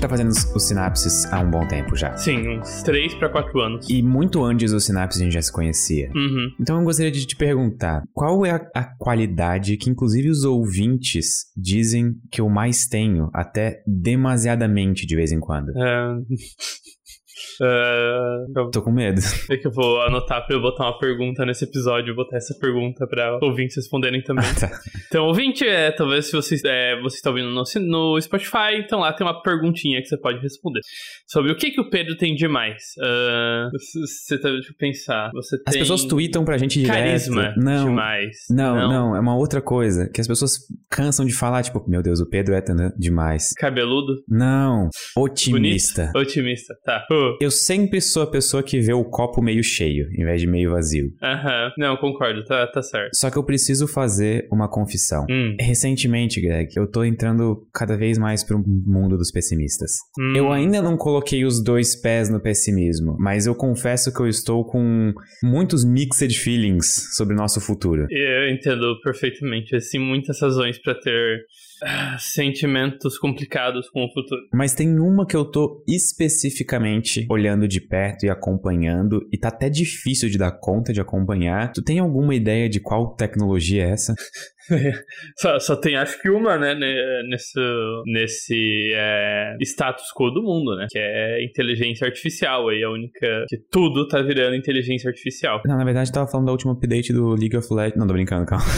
Greg, a gente tá fazendo os sinapses há um bom tempo já. Sim, uns 3 para 4 anos. E muito antes dos sinapses a gente já se conhecia. Uhum. Então eu gostaria de te perguntar, qual é a, a qualidade que inclusive os ouvintes dizem que eu mais tenho, até demasiadamente de vez em quando? É... Uh, Tô com medo. É que eu vou anotar pra eu botar uma pergunta nesse episódio, botar essa pergunta pra ouvintes responderem também. Ah, tá. Então, ouvinte, é, talvez se vocês, é, você está ouvindo no, no Spotify, então lá tem uma perguntinha que você pode responder. Sobre o que, que o Pedro tem demais. Uh, você tá, deixa eu pensar. Você As tem pessoas tweetam pra gente direto. carisma Não. demais. Não, não, é uma outra coisa. Que as pessoas cansam de falar, tipo, meu Deus, o Pedro é demais. Cabeludo? Não, otimista. Otimista, tá. Uh, Eu sempre sou a pessoa que vê o copo meio cheio, em vez de meio vazio. Aham. Não, concordo, tá, tá certo. Só que eu preciso fazer uma confissão. Hum, Recentemente, Greg, eu tô entrando cada vez mais pro mundo dos pessimistas. hum. Eu ainda não coloquei os dois pés no pessimismo, mas eu confesso que eu estou com muitos mixed feelings sobre o nosso futuro. Eu entendo perfeitamente. Assim, muitas razões pra ter sentimentos complicados com o futuro. Mas tem uma que eu tô especificamente olhando de perto e acompanhando, e tá até difícil de dar conta de acompanhar. Tu tem alguma ideia de qual tecnologia é essa? Só, só tem, acho que uma, né, ne- nesse, nesse é, status quo do mundo, né? Que é inteligência artificial. Aí a única. Que tudo tá virando inteligência artificial. Não, na verdade, eu tava falando da última update do League of Legends. Não, tô brincando, calma.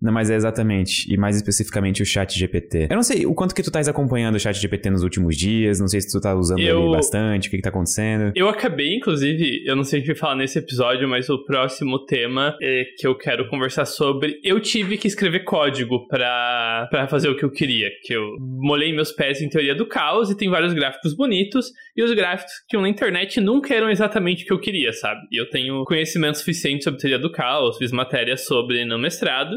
Não, mas é exatamente, e mais especificamente o chat GPT. Eu não sei o quanto que tu estás acompanhando o chat GPT nos últimos dias, não sei se tu tá usando Eu- ele bastante, o que que tá acontecendo. Eu acabei, inclusive, eu não sei se a gente vai falar nesse episódio, mas o próximo tema é, que eu quero conversar sobre, eu tive que escrever código pra fazer o que eu queria. Que eu molhei meus pés em teoria do caos e tem vários gráficos bonitos, e os gráficos que tinham na internet nunca eram exatamente o que eu queria, sabe? E eu tenho conhecimento suficiente sobre teoria do caos, fiz matéria sobre no mestrado.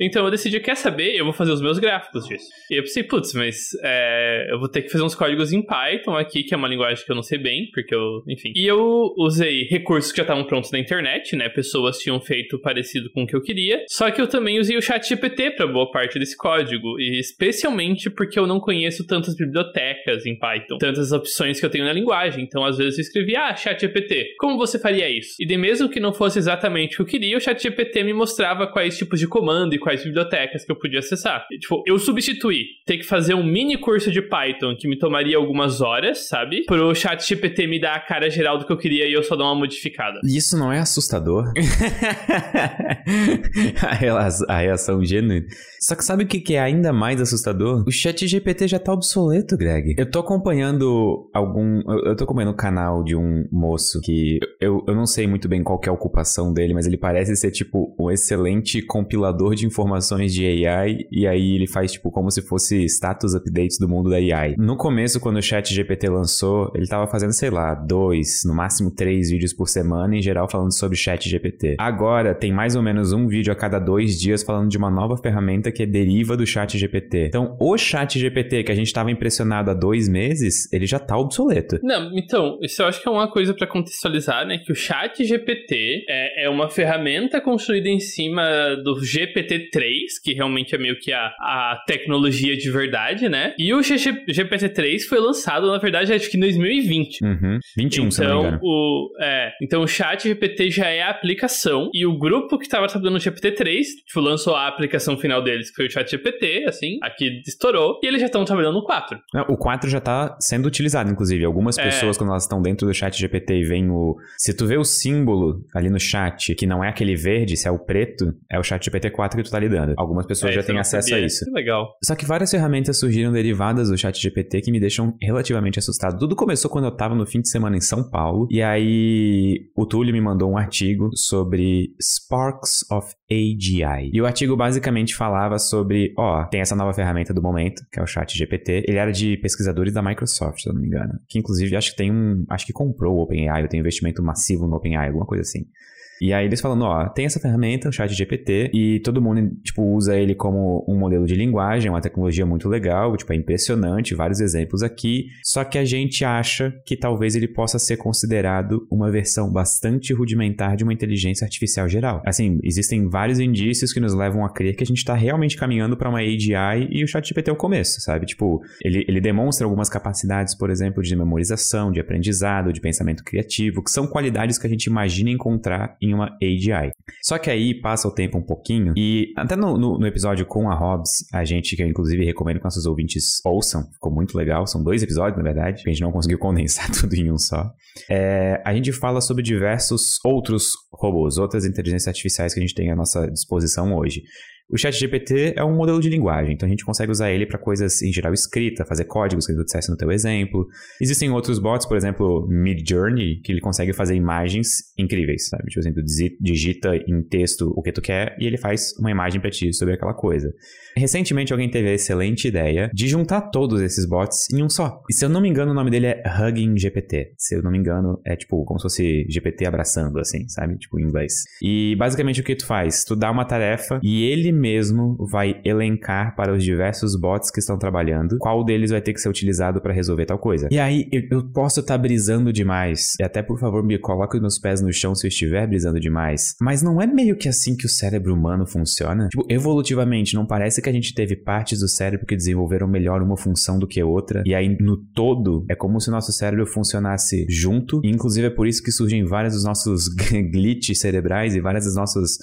Então eu decidi, quer saber? Eu vou fazer os meus gráficos disso. E eu pensei, putz, mas é, eu vou ter que fazer uns códigos em Python aqui, que é uma linguagem que eu não sei bem, porque eu, enfim. E eu usei recursos que já estavam prontos na internet, né? Pessoas tinham feito parecido com o que eu queria. Só que eu também usei o chat GPT para boa parte desse código. E especialmente porque eu não conheço tantas bibliotecas em Python, tantas opções que eu tenho na linguagem. Então, às vezes, eu escrevi, ah, chat GPT, como você faria isso? E de mesmo que não fosse exatamente o que eu queria, o chat GPT me mostrava quais tipos de comando e quais bibliotecas que eu podia acessar. E, tipo, eu substituí ter que fazer um mini curso de Python que me tomaria algumas horas, sabe? Pro chat GPT me dar a cara geral do que eu queria e eu só dar uma modificada. Isso não é assustador? a, a reação genuína. Só que sabe o que é ainda mais assustador? O chat GPT já tá obsoleto, Greg. Eu tô acompanhando algum... Eu, tô acompanhando o canal de um moço que... Eu, eu não sei muito bem qual é a ocupação dele, mas ele parece ser, tipo, um excelente compilador de informações de AI. E aí ele faz, tipo, como se fosse status updates do mundo da AI. No começo, quando o chat GPT lançou, ele tava fazendo, sei lá, dois, no máximo três vídeos por semana, em geral falando sobre chat GPT. Agora, tem mais ou menos um vídeo a cada dois dias falando de uma nova ferramenta que deriva do chat GPT. Então, o chat GPT que a gente tava impressionado há dois meses, ele já tá obsoleto. Não, então, isso eu acho que é uma coisa pra contextualizar, né? Que o chat GPT é, é uma ferramenta construída em cima do GPT-3, que realmente é meio que a, a tecnologia de verdade, né? E o GPT-3 foi lançado, na verdade, acho que em 2020. Uhum. 21, se eu não me Então engano. o, é, então o chat GPT já é a aplicação e o grupo que estava trabalhando no GPT-3 tipo, lançou a aplicação final deles, que foi o chat GPT, assim, aqui estourou, e eles já estão trabalhando no 4. Não, O 4 já tá sendo utilizado, inclusive. Algumas É. pessoas, quando elas estão dentro do chat GPT e veem o. Se tu vê o símbolo ali no chat, que não é aquele verde, se é o preto, é o chat GPT 4 que tu tá lidando. Algumas pessoas É, já têm acesso sabia. a isso. Que legal. Só que várias ferramentas surgiram derivadas do chat GPT que me deixam relativamente assustado. Tudo começou quando eu tava no fim de semana em São Paulo. E aí o Túlio me mandou um artigo sobre Sparks of AGI. E o artigo basicamente falava sobre, ó, tem essa nova ferramenta do momento, que é o chat GPT. Ele era de pesquisadores da Microsoft, se eu não me engano. Que inclusive acho que tem um. Acho que comprou o OpenAI, ou tem um investimento massivo no OpenAI, alguma coisa assim. E aí eles falando, ó, tem essa ferramenta, o chat GPT, e todo mundo, tipo, usa ele como um modelo de linguagem, uma tecnologia muito legal, tipo, é impressionante, vários exemplos aqui, só que a gente acha que talvez ele possa ser considerado uma versão bastante rudimentar de uma inteligência artificial geral. Assim, existem vários indícios que nos levam a crer que a gente está realmente caminhando para uma AGI e o chat GPT é o começo, sabe? Tipo, ele, ele demonstra algumas capacidades, por exemplo, de memorização, de aprendizado, de pensamento criativo, que são qualidades que a gente imagina encontrar em uma AGI. Só que aí passa o tempo um pouquinho e até no, no, no episódio com a Hobbs, a gente, que eu inclusive recomendo que nossos ouvintes ouçam, ficou muito legal, são dois episódios, na verdade, que a gente não conseguiu condensar tudo em um só. É, a gente fala sobre diversos outros robôs, outras inteligências artificiais que a gente tem à nossa disposição hoje. O ChatGPT é um modelo de linguagem, então a gente consegue usar ele para coisas em geral escrita, fazer códigos que tu dissesse no teu exemplo. Existem outros bots, por exemplo, Midjourney, que ele consegue fazer imagens incríveis, sabe? Tipo assim, tu digita em texto o que tu quer e ele faz uma imagem para ti sobre aquela coisa. Recentemente alguém teve a excelente ideia de juntar todos esses bots em um só. E se eu não me engano, o nome dele é Hugging GPT. Se eu não me engano, é tipo como se fosse GPT abraçando, assim, sabe? Tipo em inglês. E basicamente o que tu faz? Tu dá uma tarefa e ele mesmo vai elencar para os diversos bots que estão trabalhando qual deles vai ter que ser utilizado para resolver tal coisa. E aí eu, eu posso estar tá brisando demais. E até por favor me coloque meus pés no chão se eu estiver brisando demais. Mas não é meio que assim que o cérebro humano funciona? Tipo, evolutivamente, não parece que a gente teve partes do cérebro que desenvolveram melhor uma função do que outra. E aí, no todo, é como se o nosso cérebro funcionasse junto. E, inclusive, é por isso que surgem vários dos nossos glitches cerebrais e várias das nossas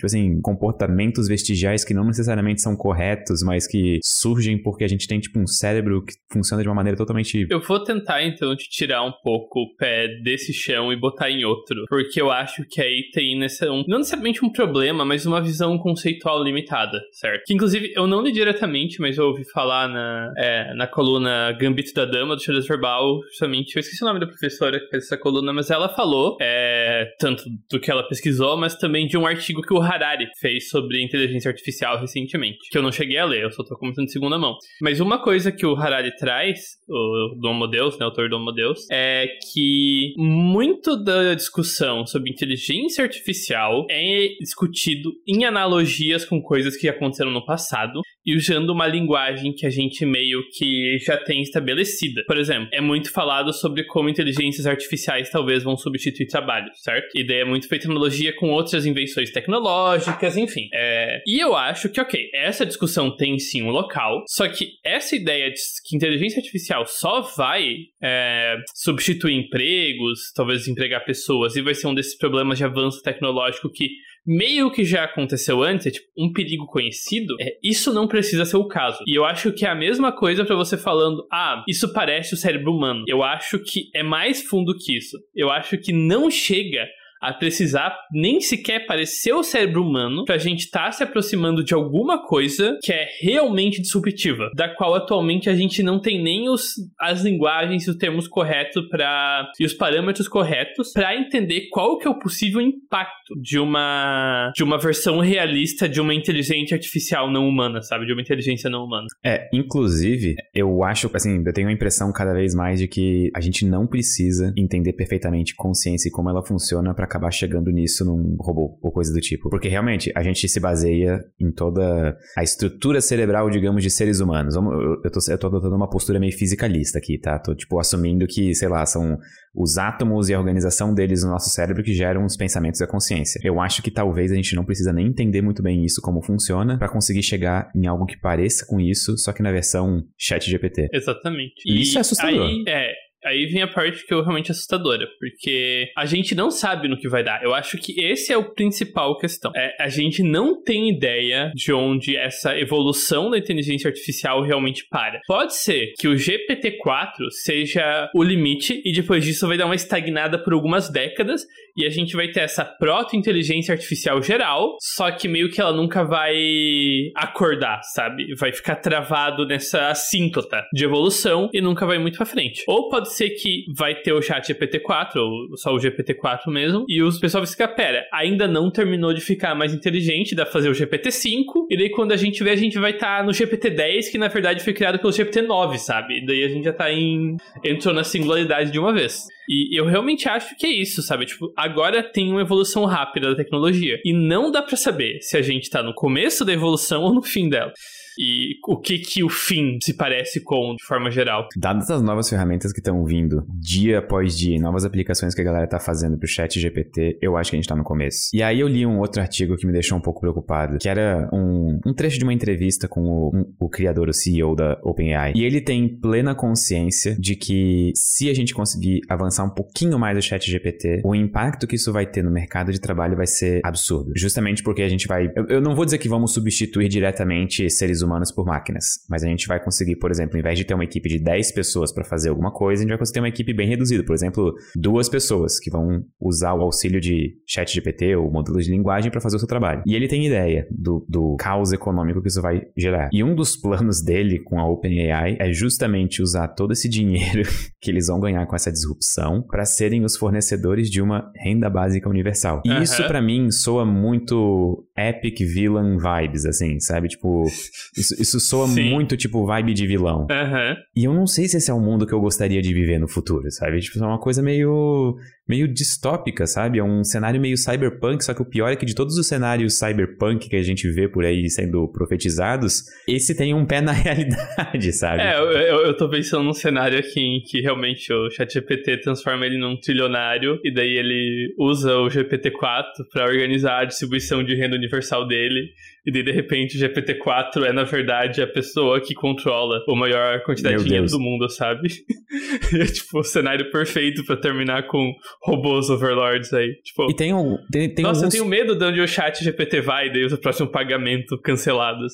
tipo assim, comportamentos vestigiais que não necessariamente são corretos, mas que surgem porque a gente tem, tipo, um cérebro que funciona de uma maneira totalmente. Eu vou tentar, então, te tirar um pouco o pé desse chão e botar em outro. Porque eu acho que aí tem nessa. Um, não necessariamente um problema, mas uma visão conceitual limitada, certo? Que, inclusive, eu não li diretamente, mas eu ouvi falar na, é, na coluna Gambito da Dama, do Xadrez Verbal, justamente. Eu esqueci o nome da professora que fez essa coluna, mas ela falou, é, tanto do que ela pesquisou, mas também de um artigo que o Harari fez sobre inteligência artificial recentemente, que eu não cheguei a ler, eu só tô comentando de segunda mão. Mas uma coisa que o Harari traz, o do Homo Deus, né, autor do Homo Deus, é que muito da discussão sobre inteligência artificial é discutido em analogias com coisas que aconteceram no passado e usando uma linguagem que a gente meio que já tem estabelecida. Por exemplo, é muito falado sobre como inteligências artificiais talvez vão substituir trabalho, certo? Daí é muito feita analogia com outras invenções tecnológicas, enfim. É... E eu acho que, ok, essa discussão tem sim um local, só que essa ideia de que inteligência artificial só vai é, substituir empregos, talvez empregar pessoas, e vai ser um desses problemas de avanço tecnológico que meio que já aconteceu antes, é tipo um perigo conhecido, é, isso não precisa ser o caso. E eu acho que é a mesma coisa para você falando, ah, isso parece o cérebro humano. Eu acho que é mais fundo que isso. Eu acho que não chega a precisar nem sequer parecer o cérebro humano pra gente estar tá se aproximando de alguma coisa que é realmente disruptiva, da qual atualmente a gente não tem nem os, as linguagens e os termos corretos para e os parâmetros corretos para entender qual que é o possível impacto de uma de uma versão realista de uma inteligência artificial não humana, sabe, de uma inteligência não humana. É, inclusive, eu acho, assim, eu tenho a impressão cada vez mais de que a gente não precisa entender perfeitamente consciência e como ela funciona para acabar chegando nisso num robô ou coisa do tipo. Porque realmente a gente se baseia em toda a estrutura cerebral, digamos, de seres humanos. Eu, tô, eu tô adotando uma postura meio fisicalista aqui, tá? Tô, tipo, assumindo que, sei lá, são os átomos e a organização deles no nosso cérebro que geram os pensamentos e a consciência. Eu acho que talvez a gente não precisa nem entender muito bem isso, como funciona, para conseguir chegar em algo que pareça com isso, só que na versão chat GPT. Exatamente. E isso é assustador. Aí, é, Aí vem a parte que é realmente assustadora, porque a gente não sabe no que vai dar. Eu acho que esse é o principal questão. É, a gente não tem ideia de onde essa evolução da inteligência artificial realmente para. Pode ser que o GPT-4 seja o limite e depois disso vai dar uma estagnada por algumas décadas e a gente vai ter essa proto-inteligência artificial geral, só que meio que ela nunca vai acordar, sabe? Vai ficar travado nessa assíntota de evolução e nunca vai muito pra frente. Ou pode pode ser que vai ter o chat GPT-4, ou só o GPT-4 mesmo, e os pessoal vai ficar, pera, ainda não terminou de ficar mais inteligente, dá pra fazer o GPT-5, e daí quando a gente vê, a gente vai estar tá no GPT-10, que na verdade foi criado pelo GPT-9, sabe? E daí a gente já tá em... entrou na singularidade de uma vez. E eu realmente acho que é isso, sabe? Tipo, agora tem uma evolução rápida da tecnologia. E não dá para saber se a gente tá no começo da evolução ou no fim dela e o que que o fim se parece com, de forma geral. Dadas as novas ferramentas que estão vindo, dia após dia, novas aplicações que a galera tá fazendo pro chat GPT, eu acho que a gente tá no começo. E aí eu li um outro artigo que me deixou um pouco preocupado, que era um, um trecho de uma entrevista com o, um, o criador, o CEO da OpenAI. E ele tem plena consciência de que se a gente conseguir avançar um pouquinho mais o chat GPT, o impacto que isso vai ter no mercado de trabalho vai ser absurdo. Justamente porque a gente vai... Eu, eu não vou dizer que vamos substituir diretamente seres humanos por máquinas. Mas a gente vai conseguir, por exemplo, em vez de ter uma equipe de 10 pessoas para fazer alguma coisa, a gente vai conseguir ter uma equipe bem reduzida. Por exemplo, duas pessoas que vão usar o auxílio de chat GPT ou modelo de linguagem para fazer o seu trabalho. E ele tem ideia do, do caos econômico que isso vai gerar. E um dos planos dele com a OpenAI é justamente usar todo esse dinheiro que eles vão ganhar com essa disrupção para serem os fornecedores de uma renda básica universal. E uhum. isso para mim soa muito epic villain vibes, assim, sabe? Tipo, isso, isso soa Sim. muito tipo vibe de vilão. Uhum. E eu não sei se esse é o mundo que eu gostaria de viver no futuro, sabe? Tipo, é uma coisa meio meio distópica, sabe? É um cenário meio cyberpunk, só que o pior é que de todos os cenários cyberpunk que a gente vê por aí sendo profetizados, esse tem um pé na realidade, sabe? É, eu, eu, eu tô pensando num cenário aqui em que realmente o ChatGPT transforma ele num trilionário e daí ele usa o GPT-4 para organizar a distribuição de renda universal dele e daí, de repente, o GPT-4 é, na verdade, a pessoa que controla a maior quantidade Meu de dinheiro Deus. do mundo, sabe? é, tipo, o cenário perfeito para terminar com robôs overlords aí. Tipo, e tem um. Tem, tem nossa, alguns... eu tenho medo de onde o chat GPT vai e daí o próximo pagamento cancelado.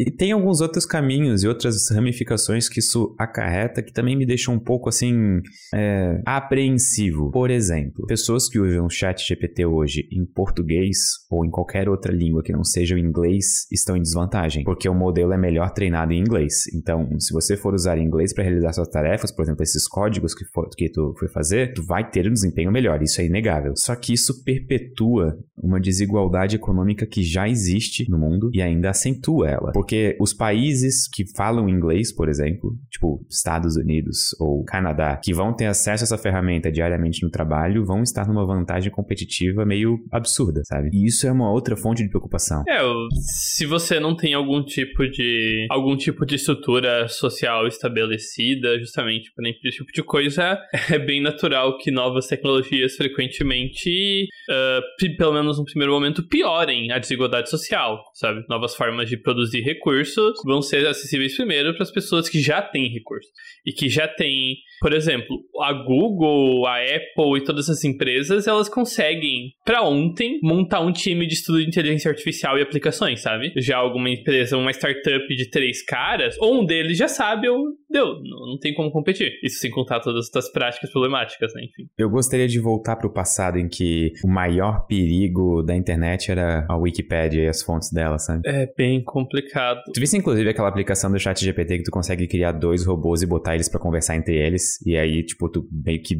e tem alguns outros caminhos e outras ramificações que isso acarreta que também me deixam um pouco, assim, é, apreensivo. Por exemplo, pessoas que usam o chat GPT hoje em português ou em qualquer outra língua que não seja seja o inglês estão em desvantagem, porque o modelo é melhor treinado em inglês. Então, se você for usar inglês para realizar suas tarefas, por exemplo, esses códigos que, for, que tu foi fazer, tu vai ter um desempenho melhor, isso é inegável. Só que isso perpetua uma desigualdade econômica que já existe no mundo e ainda acentua ela. Porque os países que falam inglês, por exemplo, tipo Estados Unidos ou Canadá, que vão ter acesso a essa ferramenta diariamente no trabalho, vão estar numa vantagem competitiva meio absurda, sabe? E isso é uma outra fonte de preocupação. É, se você não tem algum tipo de algum tipo de estrutura social estabelecida, justamente para esse tipo de coisa, é bem natural que novas tecnologias frequentemente, uh, pelo menos no primeiro momento, piorem a desigualdade social, sabe? Novas formas de produzir recursos vão ser acessíveis primeiro para as pessoas que já têm recursos e que já têm por exemplo, a Google, a Apple e todas essas empresas, elas conseguem, para ontem, montar um time de estudo de inteligência artificial e aplicações, sabe? Já alguma empresa, uma startup de três caras, ou um deles já sabe, ou deu, não, tem como competir. Isso sem contar todas as práticas problemáticas, né? Enfim. Eu gostaria de voltar para o passado em que o maior perigo da internet era a Wikipedia e as fontes dela, sabe? É bem complicado. Tu viste, inclusive, aquela aplicação do chat GPT que tu consegue criar dois robôs e botar eles para conversar entre eles e aí, tipo, tu meio que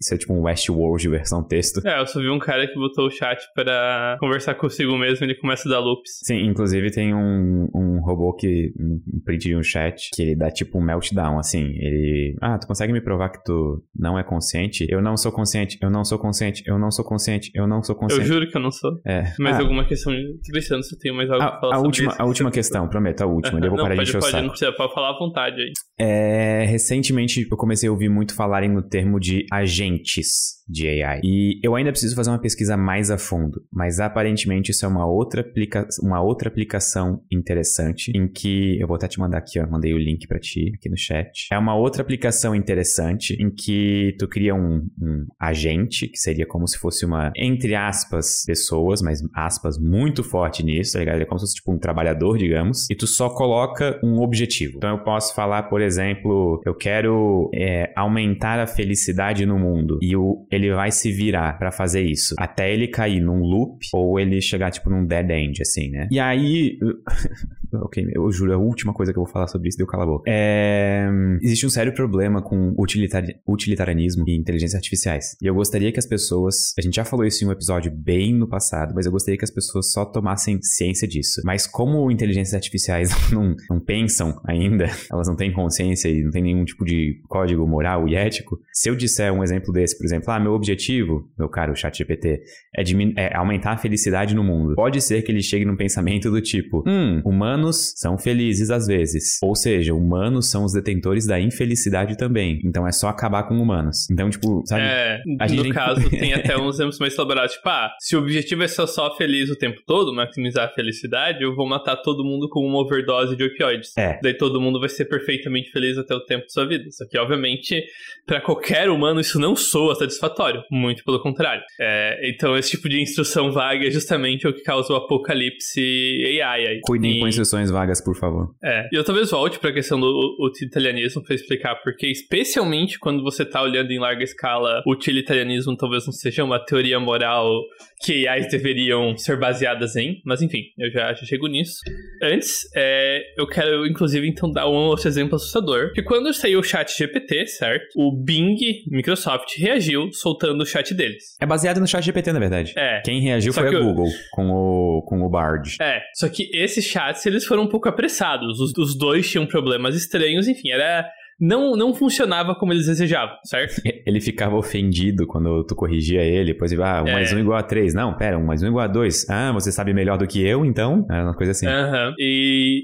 isso é tipo um Westworld versão texto. É, eu só vi um cara que botou o chat para conversar consigo mesmo e ele começa a dar loops. Sim, inclusive tem um, um robô que, um print de um chat, que ele dá tipo um meltdown, assim. Ele, ah, tu consegue me provar que tu não é consciente? Eu não sou consciente, eu não sou consciente, eu não sou consciente, eu não sou consciente. Eu juro que eu não sou. É. Mas ah, alguma questão, pensando se eu tenho mais algo a, pra falar a última, isso, A última questão, prometo, a última, eu vou não, parar pode, de encher pode, o saco. Não precisa, pode falar à vontade aí. É, recentemente eu comecei a ouvir muito falarem no termo de agentes de AI. E eu ainda preciso fazer uma pesquisa mais a fundo, mas aparentemente isso é uma outra, aplica uma outra aplicação interessante em que eu vou até te mandar aqui, ó, mandei o link para ti aqui no chat. É uma outra aplicação interessante em que tu cria um, um agente, que seria como se fosse uma, entre aspas, pessoas, mas aspas muito forte nisso, tá ligado? É como se fosse tipo um trabalhador, digamos, e tu só coloca um objetivo. Então eu posso falar, por exemplo, eu quero é, aumentar a felicidade no mundo e o ele vai se virar para fazer isso. Até ele cair num loop ou ele chegar, tipo, num dead end, assim, né? E aí, Ok, eu juro, a última coisa que eu vou falar sobre isso deu cala a boca. É, existe um sério problema com utilitari utilitarianismo e inteligências artificiais. E eu gostaria que as pessoas. A gente já falou isso em um episódio bem no passado, mas eu gostaria que as pessoas só tomassem ciência disso. Mas como inteligências artificiais não, não pensam ainda, elas não têm consciência e não tem nenhum tipo de código moral e ético, se eu disser um exemplo desse, por exemplo, ah, meu objetivo, meu caro chat GPT, é, é aumentar a felicidade no mundo. Pode ser que ele chegue num pensamento do tipo, hum, humanos são felizes às vezes. Ou seja, humanos são os detentores da infelicidade também. Então é só acabar com humanos. Então, tipo, sabe? É, no caso, tem até uns exemplos mais elaborados. Tipo, ah, se o objetivo é ser só feliz o tempo todo, maximizar a felicidade, eu vou matar todo mundo com uma overdose de opioides. É. Daí todo mundo vai ser perfeitamente feliz até o tempo de sua vida. Só que, obviamente, para qualquer humano isso não soa satisfatório. Muito pelo contrário. É, então, esse tipo de instrução vaga é justamente o que causa o apocalipse AI aí. Cuidem e... com vagas, por favor. É. E eu talvez volte pra questão do utilitarianismo para explicar porque, especialmente quando você tá olhando em larga escala, o utilitarianismo talvez não seja uma teoria moral que AIs deveriam ser baseadas em, mas enfim, eu já, já chego nisso. Antes, é, eu quero, inclusive, então dar um outro exemplo assustador, que quando saiu o chat GPT, certo? O Bing, Microsoft, reagiu soltando o chat deles. É baseado no chat GPT, na verdade. É. Quem reagiu só foi a Google, com o, com o Bard. É, só que esses chats, eles foram um pouco apressados. Os, os dois tinham problemas estranhos, enfim, era não, não funcionava como eles desejavam, certo? Ele ficava ofendido quando tu corrigia ele, depois ele, ah, 1 é. mais 1 igual a 3. Não, pera, 1 mais 1 igual a 2. Ah, você sabe melhor do que eu, então? É uma coisa assim. Uhum. E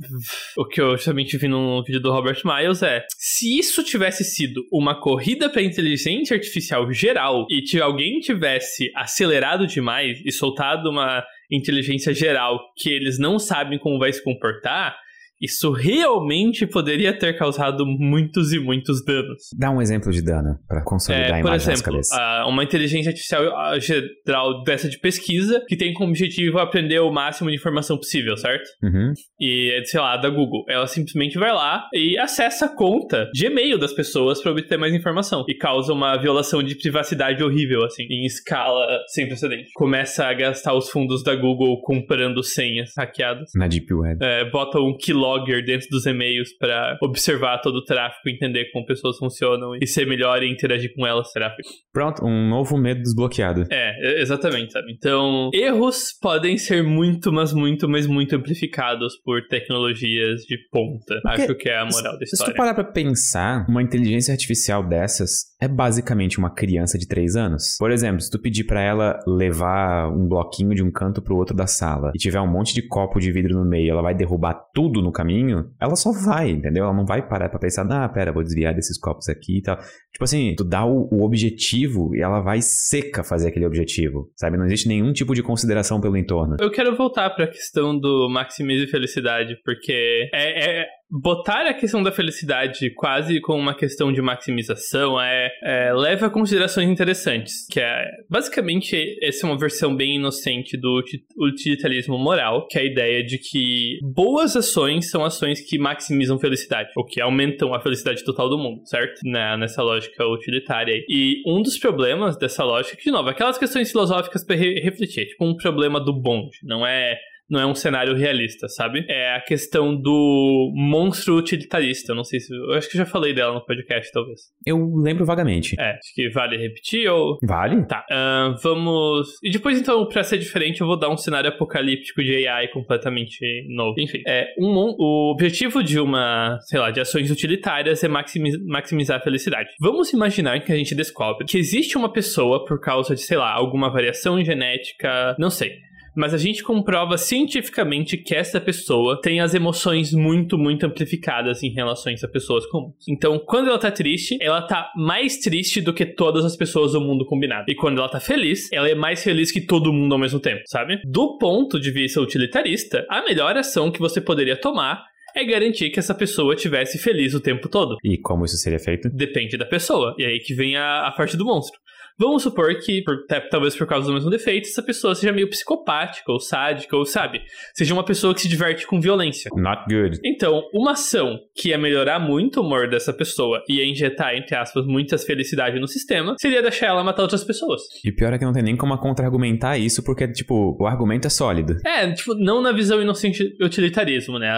o que eu justamente vi no vídeo do Robert Miles é, se isso tivesse sido uma corrida para inteligência artificial geral e alguém tivesse acelerado demais e soltado uma inteligência geral que eles não sabem como vai se comportar, isso realmente poderia ter causado muitos e muitos danos. Dá um exemplo de dano para consolidar é, a imagem por exemplo, uma inteligência artificial geral dessa de pesquisa que tem como objetivo aprender o máximo de informação possível, certo? Uhum. E, sei lá, da Google. Ela simplesmente vai lá e acessa a conta de e-mail das pessoas para obter mais informação. E causa uma violação de privacidade horrível, assim, em escala sem precedente. Começa a gastar os fundos da Google comprando senhas hackeadas. Na Deep Web. É, bota um quilômetro logger dentro dos e-mails para observar todo o tráfego, entender como pessoas funcionam e ser melhor e interagir com elas, tráfego. Pronto, um novo medo desbloqueado. É, exatamente, sabe? Então, erros podem ser muito, mas muito, mas muito amplificados por tecnologias de ponta. Porque Acho que é a moral da história. Se tu parar pra pensar, uma inteligência artificial dessas é basicamente uma criança de 3 anos. Por exemplo, se tu pedir para ela levar um bloquinho de um canto pro outro da sala e tiver um monte de copo de vidro no meio, ela vai derrubar tudo no caminho, ela só vai, entendeu? Ela não vai parar pra pensar, ah, pera, vou desviar desses copos aqui e tal. Tipo assim, tu dá o, o objetivo e ela vai seca fazer aquele objetivo, sabe? Não existe nenhum tipo de consideração pelo entorno. Eu quero voltar pra questão do maximize felicidade, porque é, é botar a questão da felicidade quase como uma questão de maximização é, é, leva a considerações interessantes, que é basicamente essa é uma versão bem inocente do utilitarismo moral, que é a ideia de que boas ações são ações que maximizam felicidade, ou que aumentam a felicidade total do mundo, certo? Na, nessa lógica utilitária. E um dos problemas dessa lógica, de novo, aquelas questões filosóficas para re refletir, tipo um problema do bonde, não é não é um cenário realista, sabe? É a questão do monstro utilitarista. Eu não sei se. Eu acho que já falei dela no podcast, talvez. Eu lembro vagamente. É, acho que vale repetir ou. Vale? Tá. Uh, vamos. E depois, então, pra ser diferente, eu vou dar um cenário apocalíptico de AI completamente novo. Enfim, é um, o objetivo de uma, sei lá, de ações utilitárias é maximiz, maximizar a felicidade. Vamos imaginar que a gente descobre que existe uma pessoa por causa de, sei lá, alguma variação genética, não sei mas a gente comprova cientificamente que essa pessoa tem as emoções muito, muito amplificadas em relação a pessoas comuns. Então, quando ela tá triste, ela tá mais triste do que todas as pessoas do mundo combinado. E quando ela tá feliz, ela é mais feliz que todo mundo ao mesmo tempo, sabe? Do ponto de vista utilitarista, a melhor ação que você poderia tomar é garantir que essa pessoa tivesse feliz o tempo todo. E como isso seria feito? Depende da pessoa. E aí que vem a, a parte do monstro. Vamos supor que, por, talvez por causa do mesmo defeito, essa pessoa seja meio psicopática ou sádica, ou sabe, seja uma pessoa que se diverte com violência. Not good. Então, uma ação que ia melhorar muito o humor dessa pessoa e ia injetar, entre aspas, muitas felicidades no sistema, seria deixar ela matar outras pessoas. E o pior é que não tem nem como contra-argumentar isso, porque, tipo, o argumento é sólido. É, tipo, não na visão inocente utilitarismo, né?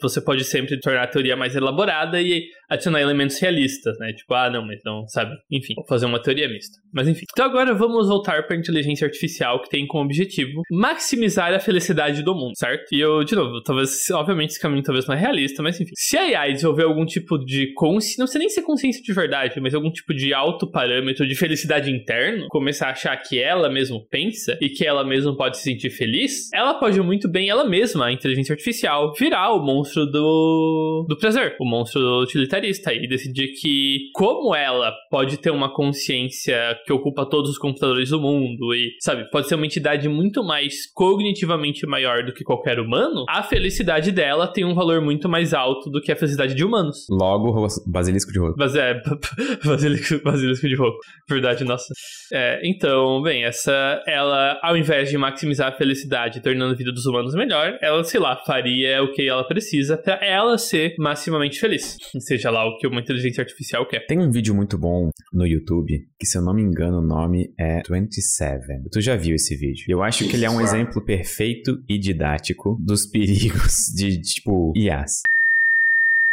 Você pode sempre tornar a teoria mais elaborada e adicionar elementos realistas, né? Tipo, ah, não, mas não, sabe? Enfim, vou fazer uma teoria mista. Mas enfim. Então agora vamos voltar para a inteligência artificial que tem como objetivo maximizar a felicidade do mundo, certo? E eu, de novo, talvez, obviamente esse caminho talvez não é realista, mas enfim. Se a AI desenvolver algum tipo de consciência, não sei nem ser consciência de verdade, mas algum tipo de alto parâmetro de felicidade interno, começar a achar que ela mesmo pensa e que ela mesma pode se sentir feliz, ela pode muito bem ela mesma, a inteligência artificial, virar o monstro do, do prazer, o monstro utilitarista e decidir que como ela pode ter uma consciência que ocupa todos os computadores do mundo e, sabe, pode ser uma entidade muito mais cognitivamente maior do que qualquer humano, a felicidade dela tem um valor muito mais alto do que a felicidade de humanos. Logo, basilisco de roupa. Mas é, basilisco, basilisco de roupa. Verdade, nossa. É, então, bem, essa, ela, ao invés de maximizar a felicidade, tornando a vida dos humanos melhor, ela, sei lá, faria o que ela precisa para ela ser maximamente feliz. Seja lá o que uma inteligência artificial quer. Tem um vídeo muito bom no YouTube, que se eu não me engano o nome é 27. Tu já viu esse vídeo? Eu acho que ele é um exemplo perfeito e didático dos perigos de, tipo, IAs.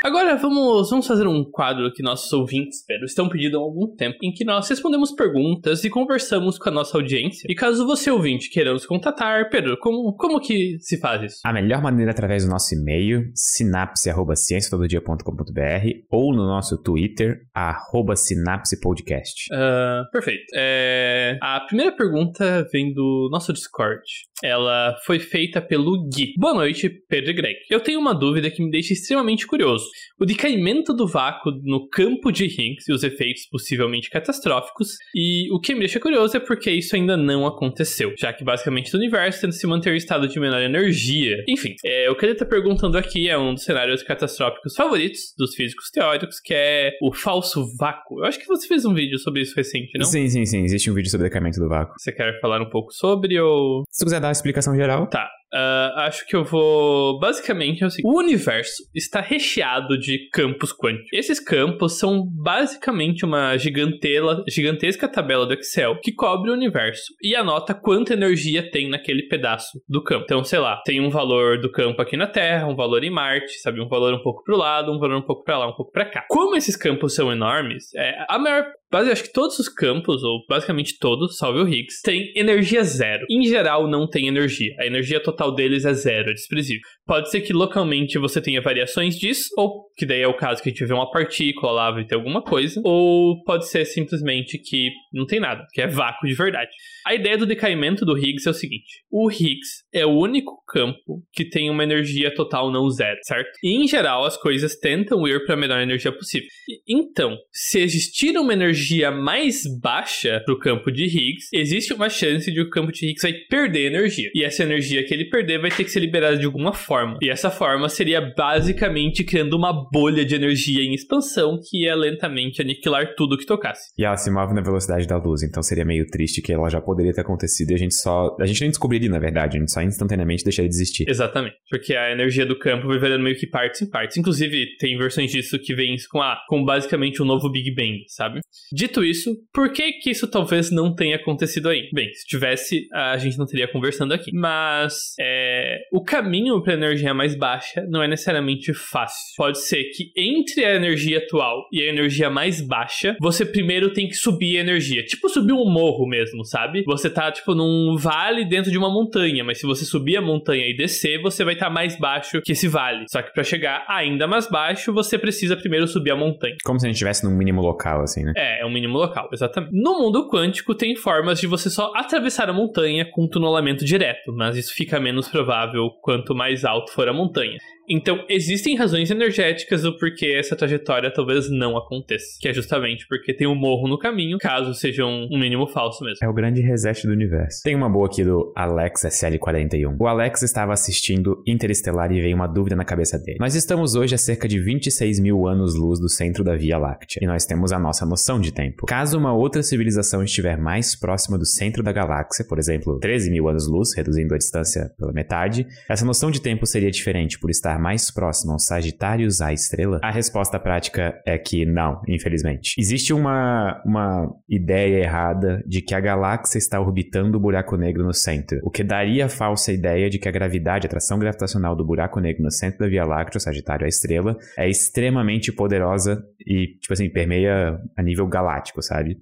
Agora vamos, vamos fazer um quadro que nossos ouvintes, Pedro, estão pedindo há algum tempo, em que nós respondemos perguntas e conversamos com a nossa audiência. E caso você, ouvinte, queira nos contatar, Pedro, como, como que se faz isso? A melhor maneira é através do nosso e-mail, sinapse.cienciatododia.com.br ou no nosso Twitter, arroba sinapsepodcast. Uh, perfeito. É, a primeira pergunta vem do nosso Discord. Ela foi feita pelo Gui. Boa noite, Pedro e Greg. Eu tenho uma dúvida que me deixa extremamente curioso. O decaimento do vácuo no campo de Higgs e os efeitos possivelmente catastróficos. E o que me deixa curioso é porque isso ainda não aconteceu, já que basicamente o universo tenta se manter em estado de menor energia. Enfim, é, o que ele está perguntando aqui é um dos cenários catastróficos favoritos dos físicos teóricos, que é o falso vácuo. Eu acho que você fez um vídeo sobre isso recente, não? Sim, sim, sim. Existe um vídeo sobre o decaimento do vácuo. Você quer falar um pouco sobre ou. Se tu quiser dar uma explicação geral. Tá. Uh, acho que eu vou. Basicamente, é o seguinte: o universo está recheado de campos quânticos. Esses campos são basicamente uma gigantela, gigantesca tabela do Excel que cobre o universo e anota quanta energia tem naquele pedaço do campo. Então, sei lá, tem um valor do campo aqui na Terra, um valor em Marte, sabe? Um valor um pouco pro lado, um valor um pouco para lá, um pouco para cá. Como esses campos são enormes, é, a maior acho que todos os campos, ou basicamente todos, salve o Higgs, tem energia zero. Em geral, não tem energia. A energia total deles é zero, é desprezível. Pode ser que localmente você tenha variações disso, ou que daí é o caso que vê uma partícula lá e tem alguma coisa, ou pode ser simplesmente que não tem nada, que é vácuo de verdade. A ideia do decaimento do Higgs é o seguinte: o Higgs é o único campo que tem uma energia total não zero, certo? E em geral, as coisas tentam ir para a menor energia possível. Então, se existir uma energia mais baixa para o campo de Higgs, existe uma chance de o campo de Higgs vai perder energia. E essa energia que ele perder vai ter que ser liberada de alguma forma. E essa forma seria basicamente criando uma bolha de energia em expansão que ia lentamente aniquilar tudo que tocasse. E ela se move na velocidade da luz, então seria meio triste que ela já poderia ter acontecido e a gente só. A gente nem descobriria, na verdade, a gente só instantaneamente deixaria de existir. Exatamente. Porque a energia do campo vai virando meio que partes em partes. Inclusive, tem versões disso que vêm com, ah, com basicamente um novo Big Bang, sabe? Dito isso, por que que isso talvez não tenha acontecido aí? Bem, se tivesse, a gente não teria conversando aqui. Mas é, o caminho para energia mais baixa não é necessariamente fácil. Pode ser que entre a energia atual e a energia mais baixa, você primeiro tem que subir a energia. Tipo subir um morro mesmo, sabe? Você tá, tipo, num vale dentro de uma montanha, mas se você subir a montanha e descer, você vai estar tá mais baixo que esse vale. Só que para chegar ainda mais baixo, você precisa primeiro subir a montanha. Como se a gente estivesse num mínimo local, assim, né? É, é um mínimo local, exatamente. No mundo quântico, tem formas de você só atravessar a montanha com tunelamento direto, mas isso fica menos provável quanto mais alto for a montanha. Então, existem razões energéticas do porquê essa trajetória talvez não aconteça. Que é justamente porque tem um morro no caminho, caso seja um, um mínimo falso mesmo. É o grande reset do universo. Tem uma boa aqui do Alex SL41. O Alex estava assistindo Interestelar e veio uma dúvida na cabeça dele. Nós estamos hoje a cerca de 26 mil anos-luz do centro da Via Láctea, e nós temos a nossa noção de tempo. Caso uma outra civilização estiver mais próxima do centro da galáxia, por exemplo, 13 mil anos-luz, reduzindo a distância pela metade, essa noção de tempo seria diferente por estar mais próximo ao Sagitários à estrela? A resposta prática é que não, infelizmente. Existe uma, uma ideia errada de que a galáxia está orbitando o buraco negro no centro, o que daria a falsa ideia de que a gravidade, a atração gravitacional do buraco negro no centro da Via Láctea, o Sagitário à estrela, é extremamente poderosa e, tipo assim, permeia a nível galáctico, sabe?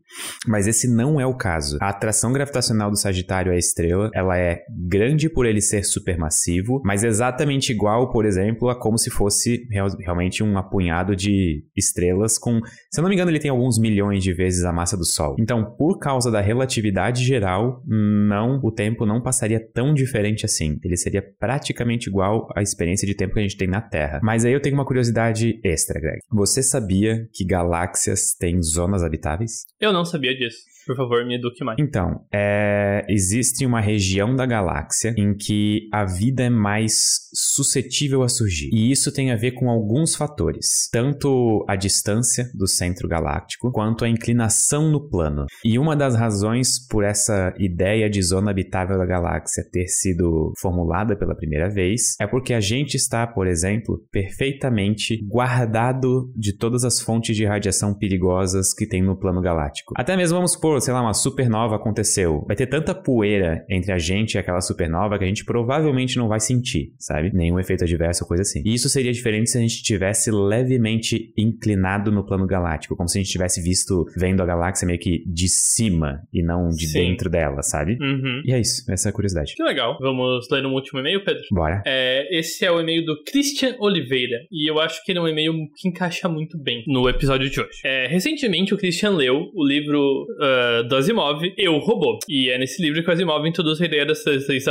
Mas esse não é o caso. A atração gravitacional do Sagitário à estrela, ela é grande por ele ser supermassivo, mas exatamente igual, por exemplo, a como se fosse real, realmente um apunhado de estrelas com, se eu não me engano, ele tem alguns milhões de vezes a massa do Sol. Então, por causa da relatividade geral, não, o tempo não passaria tão diferente assim. Ele seria praticamente igual à experiência de tempo que a gente tem na Terra. Mas aí eu tenho uma curiosidade extra, Greg. Você sabia que galáxias têm zonas habitáveis? Eu não sabia disso. Por favor, me eduque mais. Então, é, existe uma região da galáxia em que a vida é mais suscetível a surgir. E isso tem a ver com alguns fatores, tanto a distância do centro galáctico quanto a inclinação no plano. E uma das razões por essa ideia de zona habitável da galáxia ter sido formulada pela primeira vez é porque a gente está, por exemplo, perfeitamente guardado de todas as fontes de radiação perigosas que tem no plano galáctico. Até mesmo vamos supor sei lá, uma supernova aconteceu, vai ter tanta poeira entre a gente e aquela supernova que a gente provavelmente não vai sentir, sabe? Nenhum efeito adverso ou coisa assim. E isso seria diferente se a gente tivesse levemente inclinado no plano galáctico, como se a gente tivesse visto, vendo a galáxia meio que de cima e não de Sim. dentro dela, sabe? Uhum. E é isso, essa é a curiosidade. Que legal. Vamos ler no último e-mail, Pedro? Bora. É, esse é o e-mail do Christian Oliveira, e eu acho que ele é um e-mail que encaixa muito bem no episódio de hoje. É, recentemente, o Christian leu o livro uh, do Asimov, Eu, Robô. E é nesse livro que o Asimov introduz a ideia da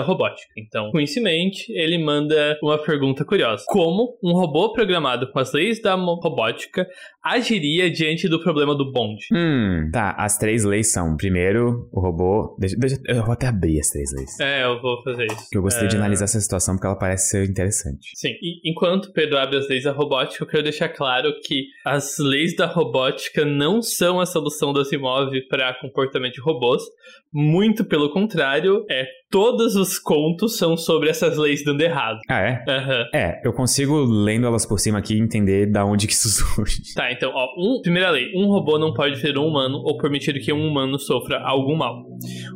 robótica. Então, com isso em mente, ele manda uma pergunta curiosa. Como um robô programado com as leis da robótica agiria diante do problema do bonde? Hum, tá. As três leis são, primeiro, o robô... Deixa, deixa, eu vou até abrir as três leis. É, eu vou fazer isso. Eu gostei é... de analisar essa situação porque ela parece ser interessante. Sim. E enquanto Pedro abre as leis da robótica, eu quero deixar claro que as leis da robótica não são a solução do Asimov para comportamento de robôs. Muito pelo contrário, é todos os contos são sobre essas leis dando errado. Ah, é? Uhum. É, eu consigo, lendo elas por cima aqui, entender da onde que isso surge. Tá, então, ó, um, primeira lei. Um robô não pode ferir um humano ou permitir que um humano sofra algum mal.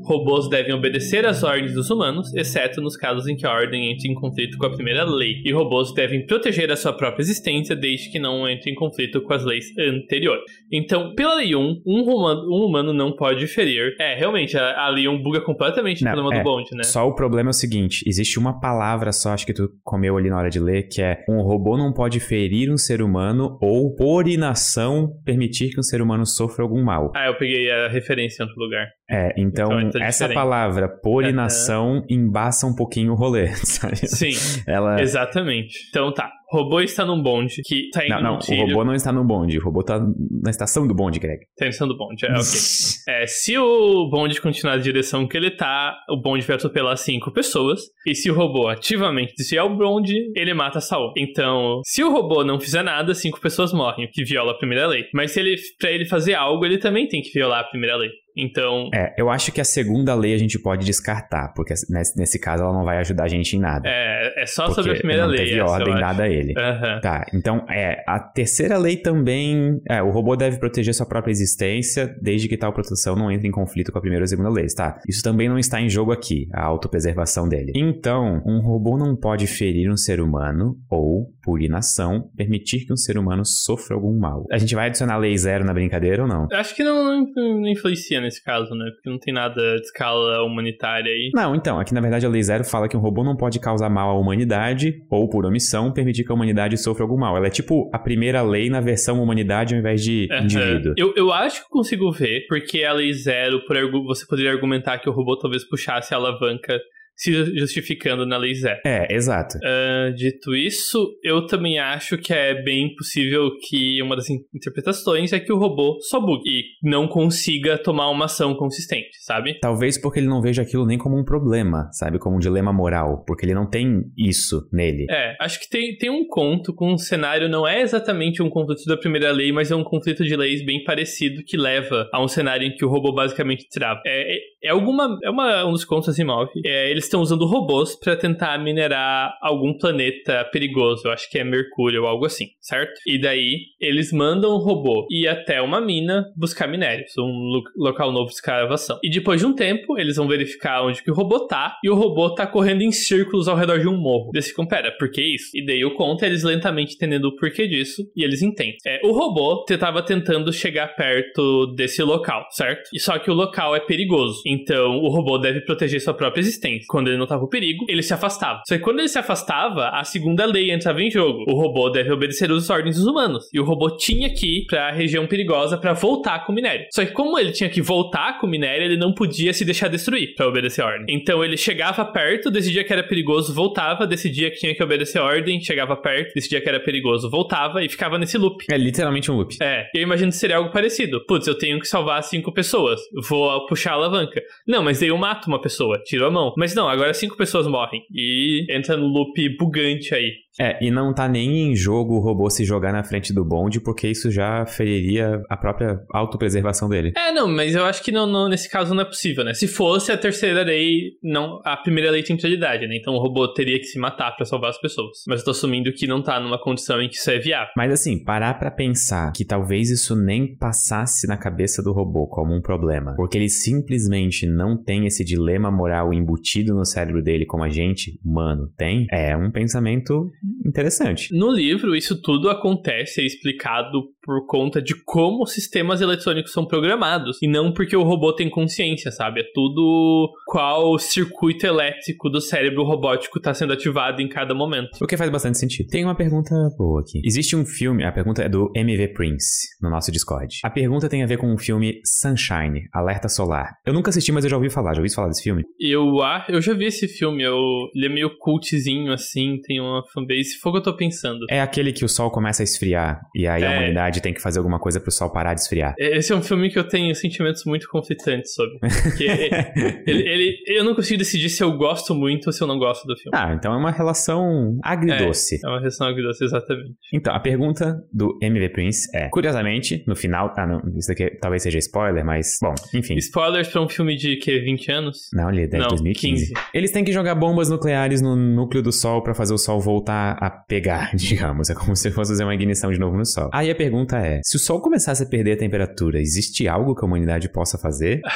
Robôs devem obedecer às ordens dos humanos, exceto nos casos em que a ordem entre em conflito com a primeira lei. E robôs devem proteger a sua própria existência desde que não entre em conflito com as leis anteriores. Então, pela lei 1, um humano, um humano não pode ferir. É, realmente, a, a lei 1 buga completamente não, o problema é. do bonde né? Só o problema é o seguinte: existe uma palavra só, acho que tu comeu ali na hora de ler, que é um robô não pode ferir um ser humano ou, por inação, permitir que um ser humano sofra algum mal. Ah, eu peguei a referência em outro lugar. É, então, então é essa diferente. palavra, por inação, embaça um pouquinho o rolê, sabe? Sim, Ela... exatamente. Então tá, robô está num bonde que tá em Não, não, o robô não está no bonde, o robô tá na estação do bonde, Greg. Tá na estação do bonde, é, ok. é, se o bonde continuar na direção que ele tá, o bonde vai atropelar cinco pessoas, e se o robô ativamente desviar o bonde, ele mata a Saul. Então, se o robô não fizer nada, cinco pessoas morrem, o que viola a primeira lei. Mas se ele, pra ele fazer algo, ele também tem que violar a primeira lei. Então. É, eu acho que a segunda lei a gente pode descartar, porque nesse, nesse caso ela não vai ajudar a gente em nada. É, é só sobre a primeira não lei. Não teve ordem dada a ele. Uhum. Tá, então, é, a terceira lei também. É, o robô deve proteger sua própria existência, desde que tal proteção não entre em conflito com a primeira a segunda lei, tá? Isso também não está em jogo aqui, a autopreservação dele. Então, um robô não pode ferir um ser humano ou, por inação, permitir que um ser humano sofra algum mal. A gente vai adicionar lei zero na brincadeira ou não? Acho que não, não, não influencia nesse caso, né? Porque não tem nada de escala humanitária aí. Não, então, aqui na verdade a Lei Zero fala que um robô não pode causar mal à humanidade ou, por omissão, permitir que a humanidade sofra algum mal. Ela é tipo a primeira lei na versão humanidade ao invés de uhum. indivíduo. Eu, eu acho que consigo ver, porque a Lei Zero, por, você poderia argumentar que o robô talvez puxasse a alavanca se justificando na lei Zé. É, exato. Uh, dito isso, eu também acho que é bem possível que uma das interpretações é que o robô só bugue e não consiga tomar uma ação consistente, sabe? Talvez porque ele não veja aquilo nem como um problema, sabe? Como um dilema moral, porque ele não tem isso nele. É, acho que tem, tem um conto com um cenário, não é exatamente um conflito da primeira lei, mas é um conflito de leis bem parecido que leva a um cenário em que o robô basicamente trava. É, é, alguma. É uma, um dos contos Asimov. É, eles estão usando robôs para tentar minerar algum planeta perigoso. Eu acho que é Mercúrio ou algo assim, certo? E daí eles mandam o robô ir até uma mina buscar minérios, um lo local novo de escavação. E depois de um tempo, eles vão verificar onde que o robô tá, e o robô tá correndo em círculos ao redor de um morro. Eles ficam, pera, por que isso? E daí o conto eles lentamente entendendo o porquê disso, e eles entendem. É, o robô tava tentando chegar perto desse local, certo? E só que o local é perigoso. Então o robô deve proteger sua própria existência. Quando ele notava o perigo, ele se afastava. Só que quando ele se afastava, a segunda lei entrava em jogo. O robô deve obedecer as ordens dos humanos. E o robô tinha que ir pra região perigosa para voltar com o minério. Só que como ele tinha que voltar com o minério, ele não podia se deixar destruir para obedecer a ordem. Então ele chegava perto, decidia que era perigoso, voltava, decidia que tinha que obedecer a ordem, chegava perto, decidia que era perigoso, voltava e ficava nesse loop. É literalmente um loop. É, eu imagino que seria algo parecido. Putz, eu tenho que salvar cinco pessoas, vou puxar a alavanca. Não, mas daí eu mato uma pessoa, tiro a mão. Mas não, agora cinco pessoas morrem. E entra no loop bugante aí. É, e não tá nem em jogo o robô se jogar na frente do bonde, porque isso já feriria a própria autopreservação dele. É, não, mas eu acho que não, não, nesse caso não é possível, né? Se fosse a terceira lei, não, a primeira lei tem prioridade, né? Então o robô teria que se matar para salvar as pessoas. Mas eu tô assumindo que não tá numa condição em que isso é viável. Mas assim, parar para pensar que talvez isso nem passasse na cabeça do robô como um problema, porque ele simplesmente não tem esse dilema moral embutido no cérebro dele como a gente, humano, tem, é um pensamento interessante. No livro, isso tudo acontece, é explicado por conta de como os sistemas eletrônicos são programados e não porque o robô tem consciência, sabe? É tudo qual circuito elétrico do cérebro robótico está sendo ativado em cada momento. O que faz bastante sentido. Tem uma pergunta boa aqui. Existe um filme, a pergunta é do MV Prince, no nosso Discord. A pergunta tem a ver com o filme Sunshine, Alerta Solar. Eu nunca assisti, mas eu já ouvi falar. Já ouvi falar desse filme? Eu, ah, eu já vi esse filme. Eu, ele é meio cultzinho, assim, tem uma fanbase. Se for o que eu tô pensando. É aquele que o sol começa a esfriar e aí é. a humanidade tem que fazer alguma coisa pro sol parar de esfriar. Esse é um filme que eu tenho sentimentos muito conflitantes sobre. Porque ele, ele, eu não consigo decidir se eu gosto muito ou se eu não gosto do filme. Ah, então é uma relação agridoce. É, é uma relação agridoce, exatamente. Então, a pergunta do MV Prince é, curiosamente, no final, ah, não, isso aqui talvez seja spoiler, mas, bom, enfim. Spoilers pra um filme de, que, 20 anos? Não, ele é de não, 2015. 15. Eles têm que jogar bombas nucleares no núcleo do Sol para fazer o Sol voltar a pegar, digamos. É como se fosse fazer uma ignição de novo no Sol. Aí a pergunta é: se o Sol começasse a perder a temperatura, existe algo que a humanidade possa fazer?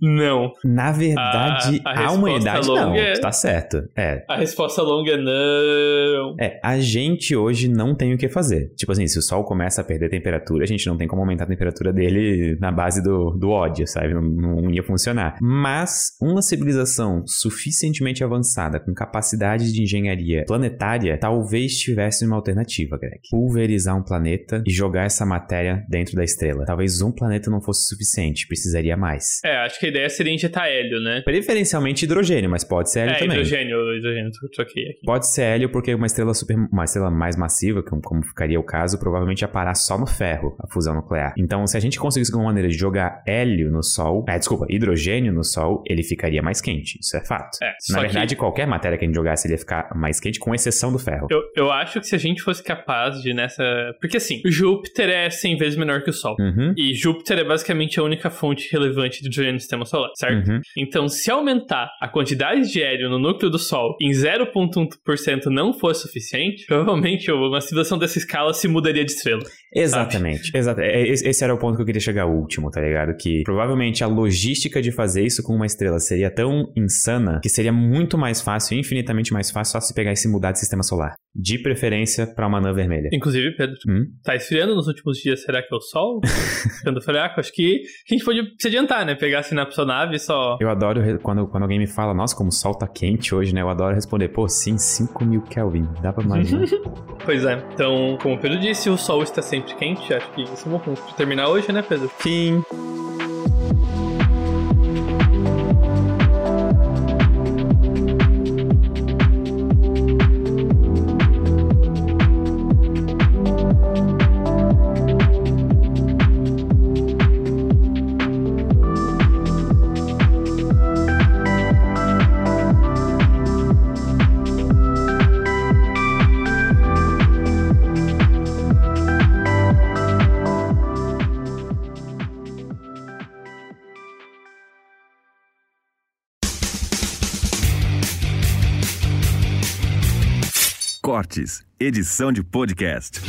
Não. Na verdade, a, a, a humanidade não. É... Tá certo. É. A resposta longa é não. É, a gente hoje não tem o que fazer. Tipo assim, se o Sol começa a perder temperatura, a gente não tem como aumentar a temperatura dele na base do, do ódio, sabe? Não, não ia funcionar. Mas uma civilização suficientemente avançada, com capacidade de engenharia planetária, talvez tivesse uma alternativa, Greg. Pulverizar um planeta e jogar essa matéria dentro da estrela. Talvez um planeta não fosse suficiente, precisaria mais. É, acho que a ideia seria injetar hélio, né? Preferencialmente hidrogênio, mas pode ser hélio é, também. hidrogênio, hidrogênio, troquei aqui. Pode ser hélio porque uma estrela super, uma estrela mais massiva, como, como ficaria o caso, provavelmente ia parar só no ferro, a fusão nuclear. Então, se a gente conseguisse alguma maneira de jogar hélio no Sol, é, desculpa, hidrogênio no Sol, ele ficaria mais quente. Isso é fato. É, Na verdade, que... qualquer matéria que a gente jogasse, ele ia ficar mais quente, com exceção do ferro. Eu, eu acho que se a gente fosse capaz de nessa. Porque assim, Júpiter é 100 vezes menor que o Sol. Uhum. E Júpiter é basicamente a única fonte relevante de hidrogênio no sistema solar, certo? Uhum. Então, se aumentar a quantidade de hélio no núcleo do Sol em 0,1% não fosse suficiente, provavelmente uma civilização dessa escala se mudaria de estrela. Exatamente. Exato. É, esse era o ponto que eu queria chegar último, tá ligado? Que provavelmente a logística de fazer isso com uma estrela seria tão insana que seria muito mais fácil, infinitamente mais fácil, só se pegar e se mudar de sistema solar. De preferência para uma anã vermelha. Inclusive, Pedro, hum? tá esfriando nos últimos dias, será que é o Sol? Ficando fraco? Acho que a gente pode se adiantar, né? Pegar assim na nave só. Eu adoro quando, quando alguém me fala, nossa, como o Sol tá quente hoje, né? Eu adoro responder, pô, sim, 5 mil Kelvin. Dá pra mais, né? pois é. Então, como o Pedro disse, o Sol está sempre quente. Acho que isso é um bom ponto pra terminar hoje, né, Pedro? Fim. Edição de podcast.